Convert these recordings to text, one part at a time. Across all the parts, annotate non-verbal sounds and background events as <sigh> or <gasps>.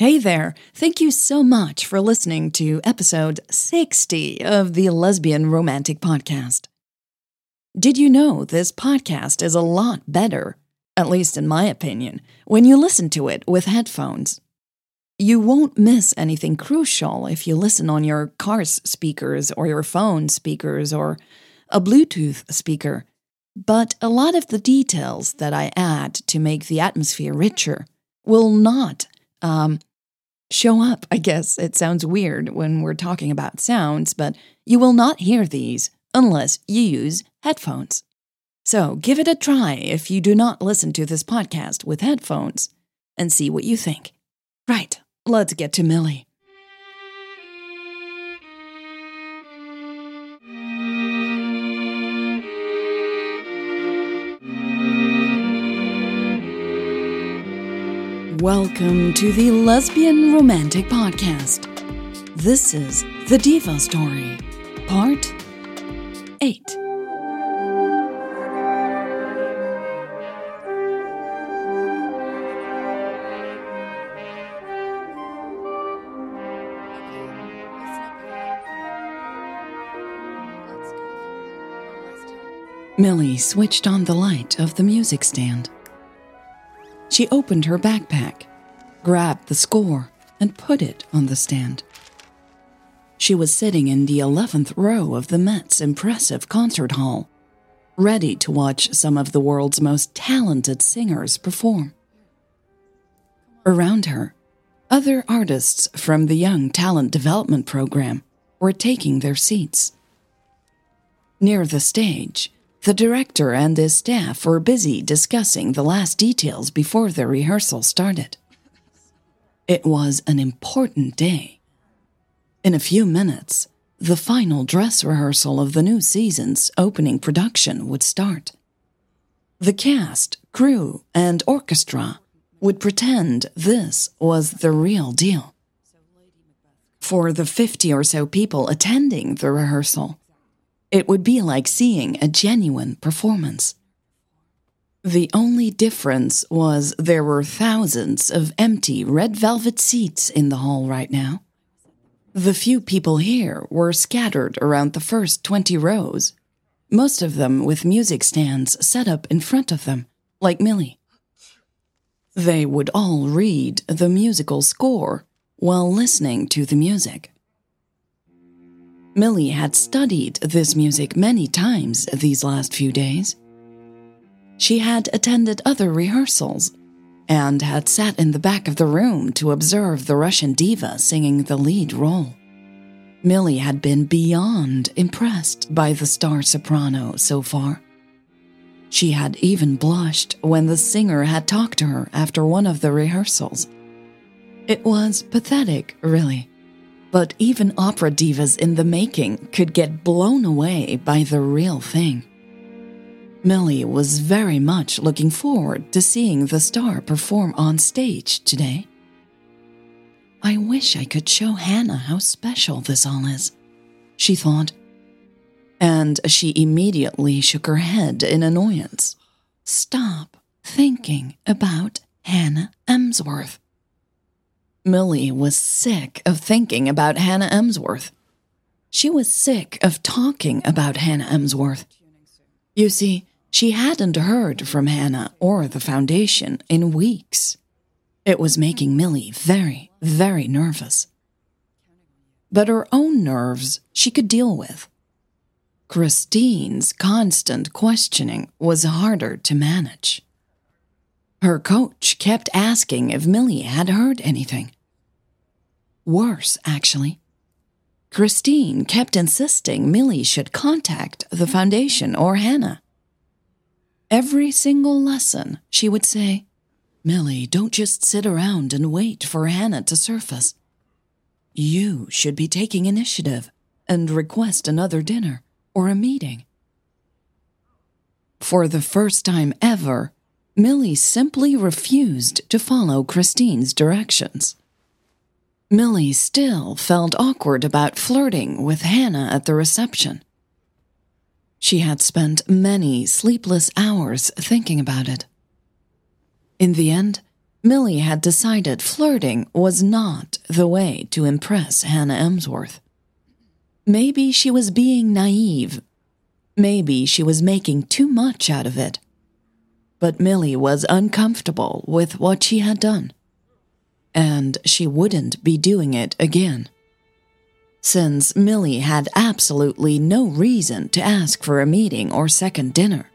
Hey there. Thank you so much for listening to episode 60 of the Lesbian Romantic Podcast. Did you know this podcast is a lot better, at least in my opinion, when you listen to it with headphones? You won't miss anything crucial if you listen on your car's speakers or your phone speakers or a Bluetooth speaker, but a lot of the details that I add to make the atmosphere richer will not um, show up. I guess it sounds weird when we're talking about sounds, but you will not hear these unless you use headphones. So give it a try if you do not listen to this podcast with headphones and see what you think. Right. Let's get to Milly. Welcome to the Lesbian Romantic Podcast. This is The Diva Story, Part 8. Milly switched on the light of the music stand. She opened her backpack, grabbed the score, and put it on the stand. She was sitting in the 11th row of the Met's impressive concert hall, ready to watch some of the world's most talented singers perform. Around her, other artists from the Young Talent Development Program were taking their seats. Near the stage, the director and his staff were busy discussing the last details before the rehearsal started. It was an important day. In a few minutes, the final dress rehearsal of the new season's opening production would start. The cast, crew, and orchestra would pretend this was the real deal. For the 50 or so people attending the rehearsal, it would be like seeing a genuine performance. The only difference was there were thousands of empty red velvet seats in the hall right now. The few people here were scattered around the first 20 rows, most of them with music stands set up in front of them, like Milly. They would all read the musical score while listening to the music. Milly had studied this music many times these last few days. She had attended other rehearsals and had sat in the back of the room to observe the Russian diva singing the lead role. Milly had been beyond impressed by the star soprano so far. She had even blushed when the singer had talked to her after one of the rehearsals. It was pathetic, really. But even opera divas in the making could get blown away by the real thing. Milly was very much looking forward to seeing the star perform on stage today. I wish I could show Hannah how special this all is, she thought. And she immediately shook her head in annoyance. Stop thinking about Hannah Emsworth. Milly was sick of thinking about Hannah Emsworth. She was sick of talking about Hannah Emsworth. You see, she hadn't heard from Hannah or the Foundation in weeks. It was making Milly very, very nervous. But her own nerves she could deal with. Christine's constant questioning was harder to manage. Her coach kept asking if Milly had heard anything. Worse, actually. Christine kept insisting Milly should contact the foundation or Hannah. Every single lesson, she would say, Milly, don't just sit around and wait for Hannah to surface. You should be taking initiative and request another dinner or a meeting. For the first time ever, Milly simply refused to follow Christine's directions. Milly still felt awkward about flirting with Hannah at the reception. She had spent many sleepless hours thinking about it. In the end, Milly had decided flirting was not the way to impress Hannah Emsworth. Maybe she was being naive. Maybe she was making too much out of it. But Milly was uncomfortable with what she had done. And she wouldn't be doing it again. Since Milly had absolutely no reason to ask for a meeting or second dinner.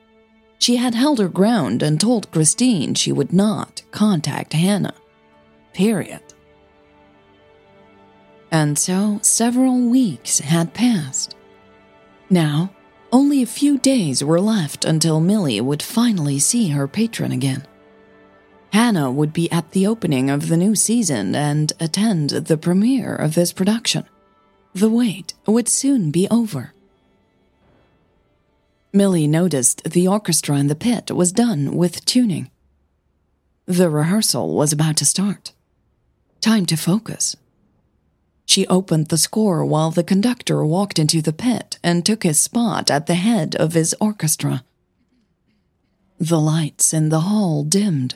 She had held her ground and told Christine she would not contact Hannah. Period. And so several weeks had passed. Now, only a few days were left until Milly would finally see her patron again. Hannah would be at the opening of the new season and attend the premiere of this production. The wait would soon be over. Milly noticed the orchestra in the pit was done with tuning. The rehearsal was about to start. Time to focus. She opened the score while the conductor walked into the pit and took his spot at the head of his orchestra. The lights in the hall dimmed.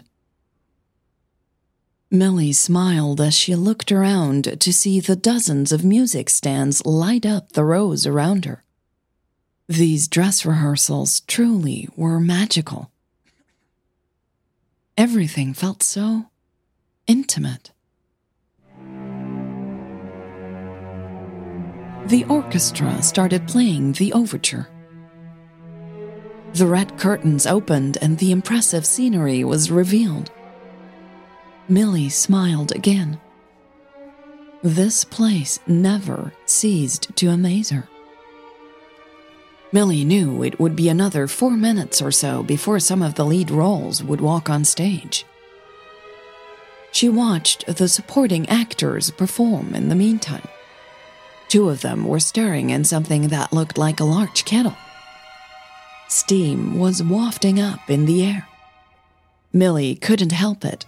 Milly smiled as she looked around to see the dozens of music stands light up the rows around her. These dress rehearsals truly were magical. Everything felt so intimate. The orchestra started playing the overture. The red curtains opened and the impressive scenery was revealed. Milly smiled again. This place never ceased to amaze her. Milly knew it would be another four minutes or so before some of the lead roles would walk on stage. She watched the supporting actors perform in the meantime. Two of them were stirring in something that looked like a large kettle. Steam was wafting up in the air. Milly couldn't help it.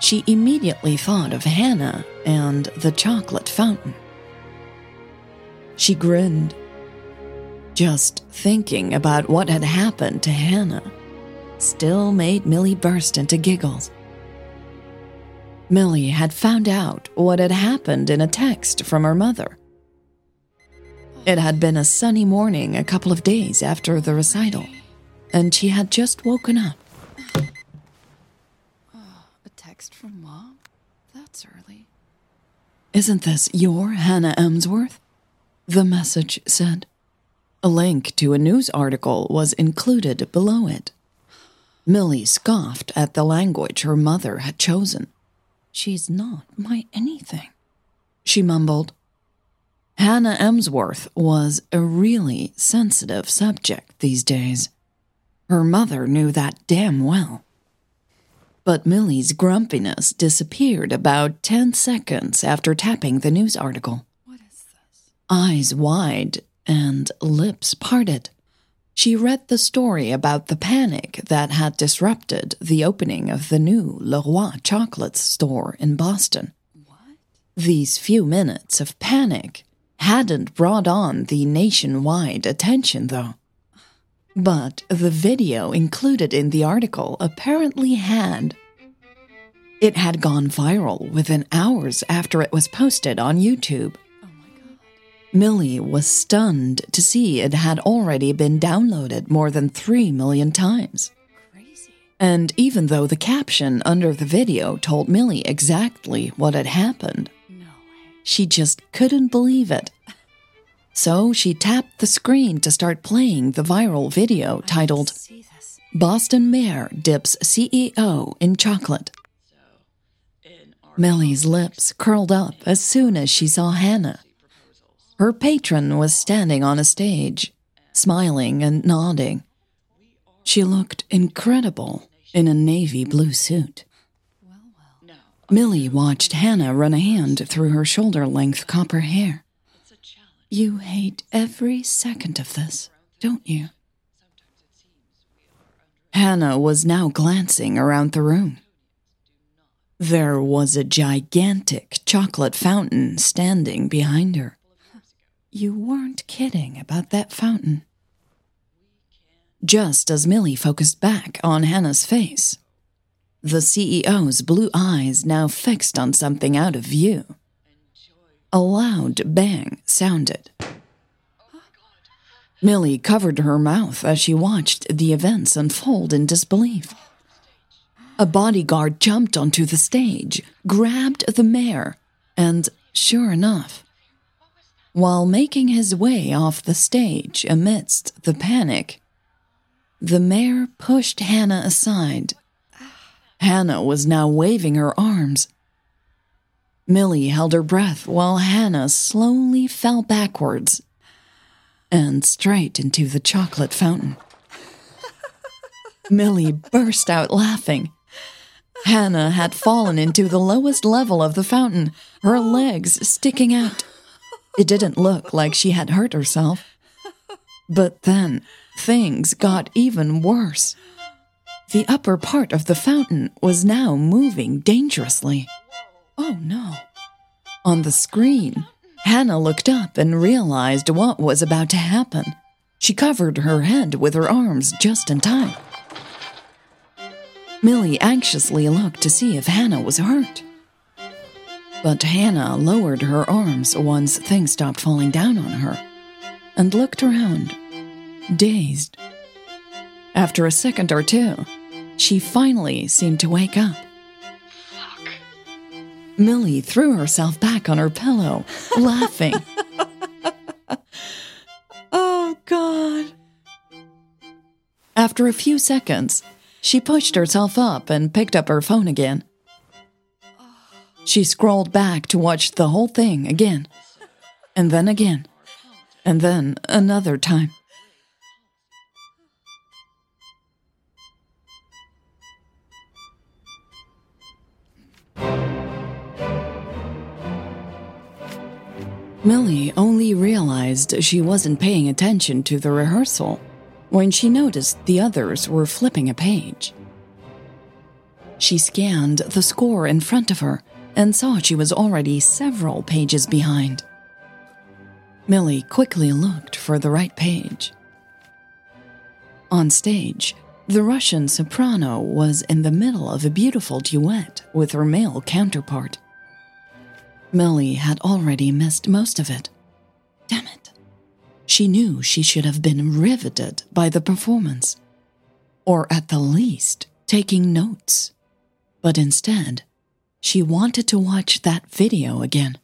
She immediately thought of Hannah and the chocolate fountain. She grinned just thinking about what had happened to Hannah still made Milly burst into giggles. Milly had found out what had happened in a text from her mother. It had been a sunny morning a couple of days after the recital, and she had just woken up. Text from Mom? That's early. Isn't this your Hannah Emsworth? The message said. A link to a news article was included below it. Milly scoffed at the language her mother had chosen. She's not my anything, she mumbled. Hannah Emsworth was a really sensitive subject these days. Her mother knew that damn well. But Milly's grumpiness disappeared about 10 seconds after tapping the news article. What is this? Eyes wide, and lips parted. She read the story about the panic that had disrupted the opening of the new Le Roi Chocolates store in Boston. What? These few minutes of panic hadn't brought on the nationwide attention, though. But the video included in the article apparently had. It had gone viral within hours after it was posted on YouTube. Oh Milly was stunned to see it had already been downloaded more than 3 million times. Crazy. And even though the caption under the video told Milly exactly what had happened, No way. she just couldn't believe it. So she tapped the screen to start playing the viral video titled Boston Mayor Dips CEO in Chocolate. Milly's lips curled up as soon as she saw Hannah. Her patron was standing on a stage, smiling and nodding. She looked incredible in a navy blue suit. Milly watched Hannah run a hand through her shoulder length copper hair. You hate every second of this, don't you? Hannah was now glancing around the room. There was a gigantic chocolate fountain standing behind her. You weren't kidding about that fountain. Just as Milly focused back on Hannah's face, the CEO's blue eyes now fixed on something out of view. A loud bang sounded. Milly covered her mouth as she watched the events unfold in disbelief. A bodyguard jumped onto the stage, grabbed the mayor, and, sure enough, while making his way off the stage amidst the panic, the mayor pushed Hannah aside. Hannah was now waving her arms. Milly held her breath while Hannah slowly fell backwards and straight into the chocolate fountain. Milly burst out laughing. Hannah had fallen into the lowest level of the fountain, her legs sticking out. It didn't look like she had hurt herself. But then things got even worse. The upper part of the fountain was now moving dangerously. Oh no. On the screen, Hannah looked up and realized what was about to happen. She covered her head with her arms just in time. Milly anxiously looked to see if Hannah was hurt. But Hannah lowered her arms once things stopped falling down on her and looked around, dazed. After a second or two, she finally seemed to wake up. Milly threw herself back on her pillow, <laughs> laughing. oh, God. After a few seconds, she pushed herself up and picked up her phone again. She scrolled back to watch the whole thing again, and then again, and then another time. Milly only realized she wasn't paying attention to the rehearsal when she noticed the others were flipping a page. She scanned the score in front of her and saw she was already several pages behind. Milly quickly looked for the right page. On stage, the Russian soprano was in the middle of a beautiful duet with her male counterpart. Milly had already missed most of it. Damn it. She knew she should have been riveted by the performance, or at the least, taking notes. But instead, she wanted to watch that video again.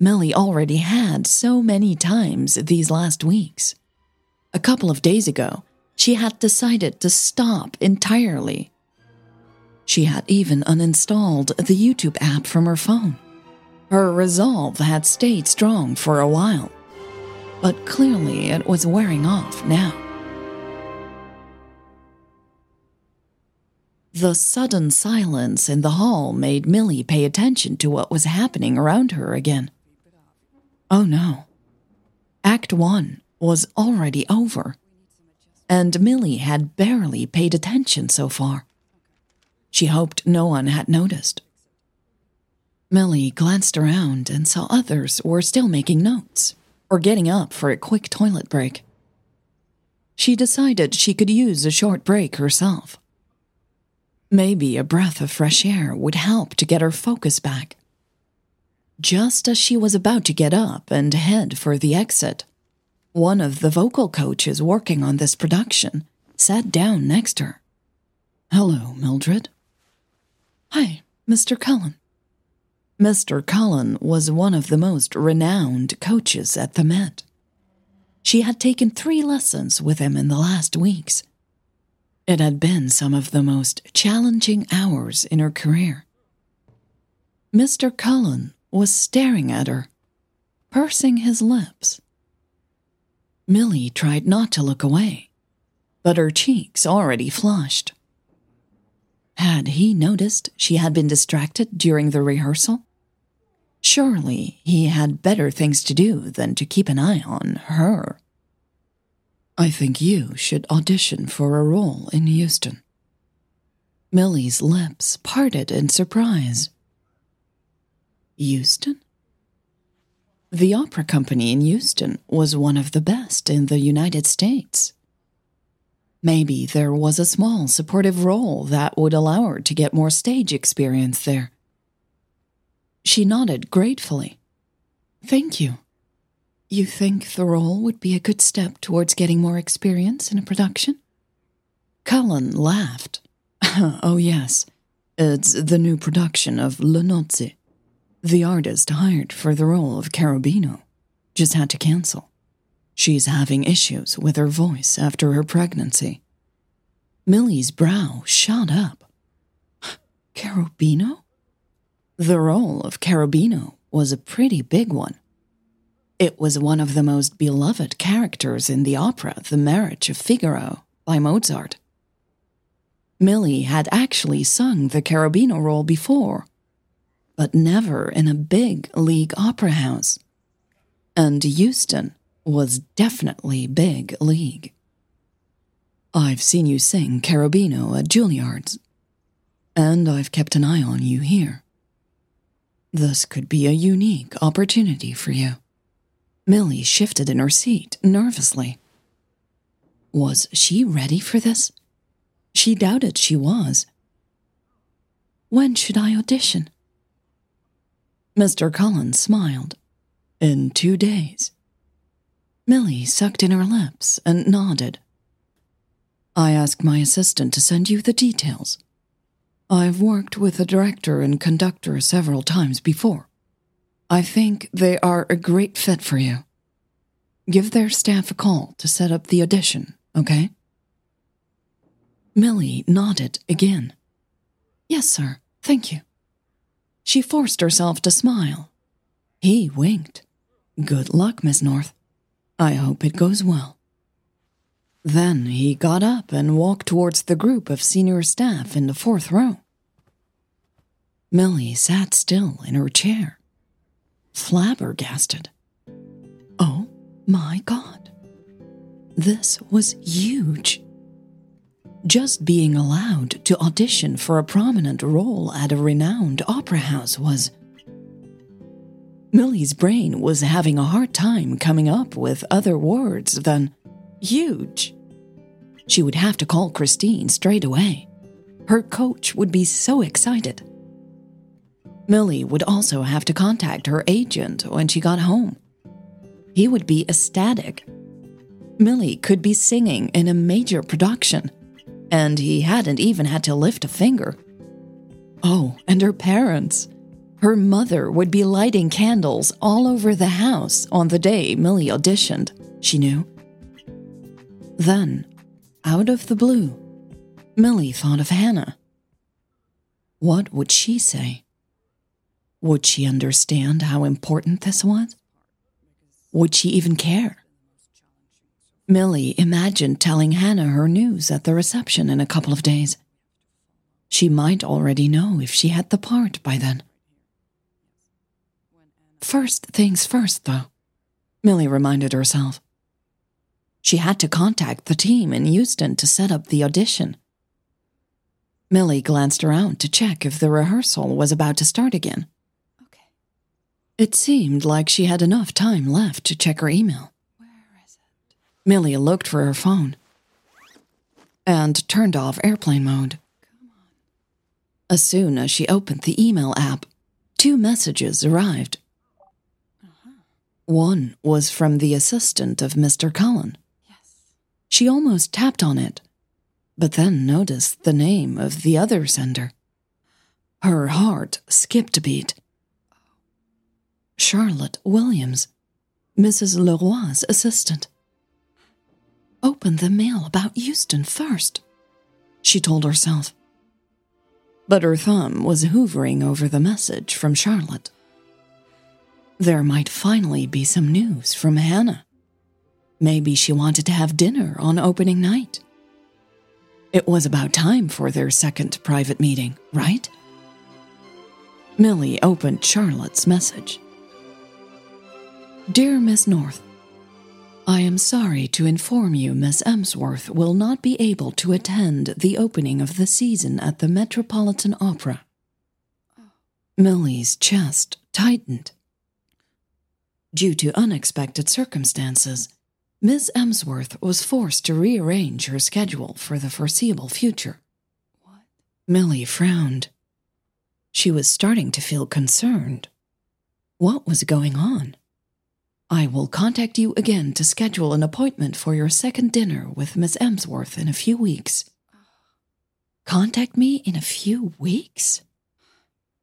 Milly already had so many times these last weeks. A couple of days ago, she had decided to stop entirely. She had even uninstalled the YouTube app from her phone. Her resolve had stayed strong for a while but clearly it was wearing off now. The sudden silence in the hall made Milly pay attention to what was happening around her again. Oh no. Act one was already over, and Milly had barely paid attention so far. She hoped no one had noticed. Milly glanced around and saw others were still making notes or getting up for a quick toilet break. She decided she could use a short break herself. Maybe a breath of fresh air would help to get her focus back. Just as she was about to get up and head for the exit, one of the vocal coaches working on this production sat down next to her. Hello, Mildred. Hi, Mr. Cullen. Mr. Cullen was one of the most renowned coaches at the Met. She had taken three lessons with him in the last weeks. It had been some of the most challenging hours in her career. Mr. Cullen was staring at her, pursing his lips. Milly tried not to look away, but her cheeks already flushed. Had he noticed she had been distracted during the rehearsal? Surely he had better things to do than to keep an eye on her. I think you should audition for a role in Houston. Milly's lips parted in surprise. Houston? The opera company in Houston was one of the best in the United States. Maybe there was a small supportive role that would allow her to get more stage experience there. She nodded gratefully. Thank you. You think the role would be a good step towards getting more experience in a production? Cullen laughed. <laughs> oh, yes. It's the new production of Le Nozze. The artist hired for the role of Cherubino just had to cancel. She's having issues with her voice after her pregnancy. Milly's brow shot up. <gasps> Cherubino? The role of Cherubino was a pretty big one. It was one of the most beloved characters in the opera The Marriage of Figaro by Mozart. Milly had actually sung the Cherubino role before, but never in a big league opera house. And Houston was definitely big league. I've seen you sing Cherubino at Juilliard's, and I've kept an eye on you here. This could be a unique opportunity for you. Milly shifted in her seat nervously. Was she ready for this? She doubted she was. When should I audition? Mr. Cullen smiled. In two days. Milly sucked in her lips and nodded. I asked my assistant to send you the details. I've worked with the director and conductor several times before. I think they are a great fit for you. Give their staff a call to set up the audition, okay? Milly nodded again. Yes, sir. Thank you. She forced herself to smile. He winked. Good luck, Miss North. I hope it goes well. Then he got up and walked towards the group of senior staff in the fourth row. Milly sat still in her chair, flabbergasted. Oh my God. This was huge. Just being allowed to audition for a prominent role at a renowned opera house was. Milly's brain was having a hard time coming up with other words than huge. She would have to call Christine straight away. Her coach would be so excited. Milly would also have to contact her agent when she got home. He would be ecstatic. Milly could be singing in a major production and he hadn't even had to lift a finger. Oh, and her parents. Her mother would be lighting candles all over the house on the day Milly auditioned, she knew. Then, out of the blue, Milly thought of Hannah. What would she say? Would she understand how important this was? Would she even care? Milly imagined telling Hannah her news at the reception in a couple of days. She might already know if she had the part by then. First things first, though, Milly reminded herself. She had to contact the team in Houston to set up the audition. Milly glanced around to check if the rehearsal was about to start again. Okay. It seemed like she had enough time left to check her email. Where is it? Milly looked for her phone and turned off airplane mode. Come on. As soon as she opened the email app, two messages arrived. One was from the assistant of Mr. Cullen. Yes. She almost tapped on it, but then noticed the name of the other sender. Her heart skipped a beat. Charlotte Williams, Mrs. Leroy's assistant. Open the mail about Houston first, she told herself. But her thumb was hovering over the message from Charlotte. There might finally be some news from Hannah. Maybe she wanted to have dinner on opening night. It was about time for their second private meeting, right? Milly opened Charlotte's message. Dear Miss North, I am sorry to inform you Miss Emsworth will not be able to attend the opening of the season at the Metropolitan Opera. Milly's chest tightened. Due to unexpected circumstances, Miss Emsworth was forced to rearrange her schedule for the foreseeable future. What? Milly frowned. She was starting to feel concerned. What was going on? I will contact you again to schedule an appointment for your second dinner with Miss Emsworth in a few weeks. Contact me in a few weeks?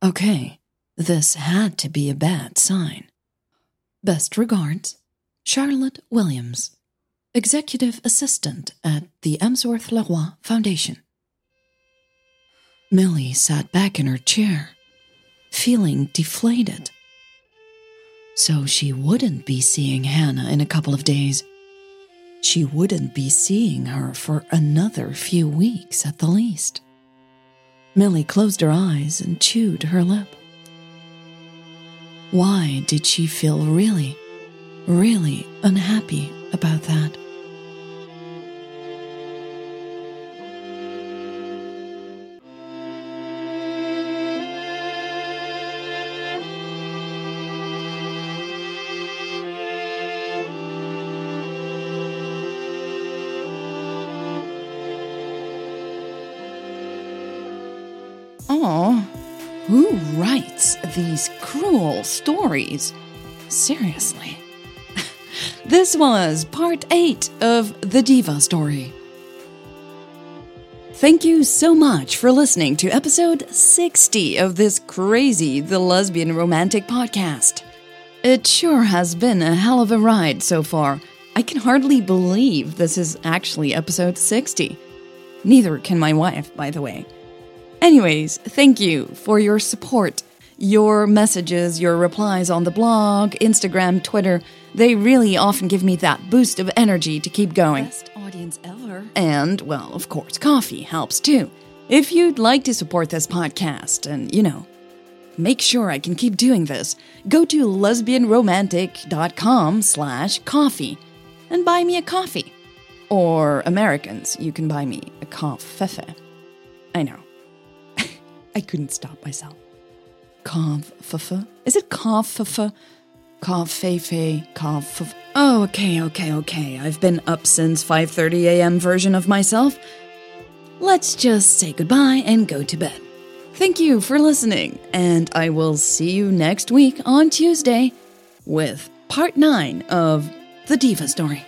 Okay, this had to be a bad sign. Best regards, Charlotte Williams, Executive Assistant at the Emsworth Leroy Foundation. Milly sat back in her chair, feeling deflated. So she wouldn't be seeing Hannah in a couple of days. She wouldn't be seeing her for another few weeks at the least. Milly closed her eyes and chewed her lip. Why did she feel really, really unhappy about that? Seriously. <laughs> this was part 8 of The Diva Story. Thank you so much for listening to episode 60 of this crazy The Lesbian Romantic podcast. It sure has been a hell of a ride so far. I can hardly believe this is actually episode 60. Neither can my wife, by the way. Anyways, thank you for your support. Your messages, your replies on the blog, Instagram, Twitter, they really often give me that boost of energy to keep going. Best audience ever. And, well, of course, coffee helps too. If you'd like to support this podcast and, you know, make sure I can keep doing this, go to lesbianromantic.com slash coffee and buy me a coffee. Or Americans, you can buy me a coffee. I know. <laughs> I couldn't stop myself. Kaffefe? Is it kaffefe? Kaffefe, kaffefe. Oh, okay, okay, okay. I've been up since 5:30 a.m. version of myself. Let's just say goodbye and go to bed. Thank you for listening, and I will see you next week on Tuesday with part 9 of The Diva Story.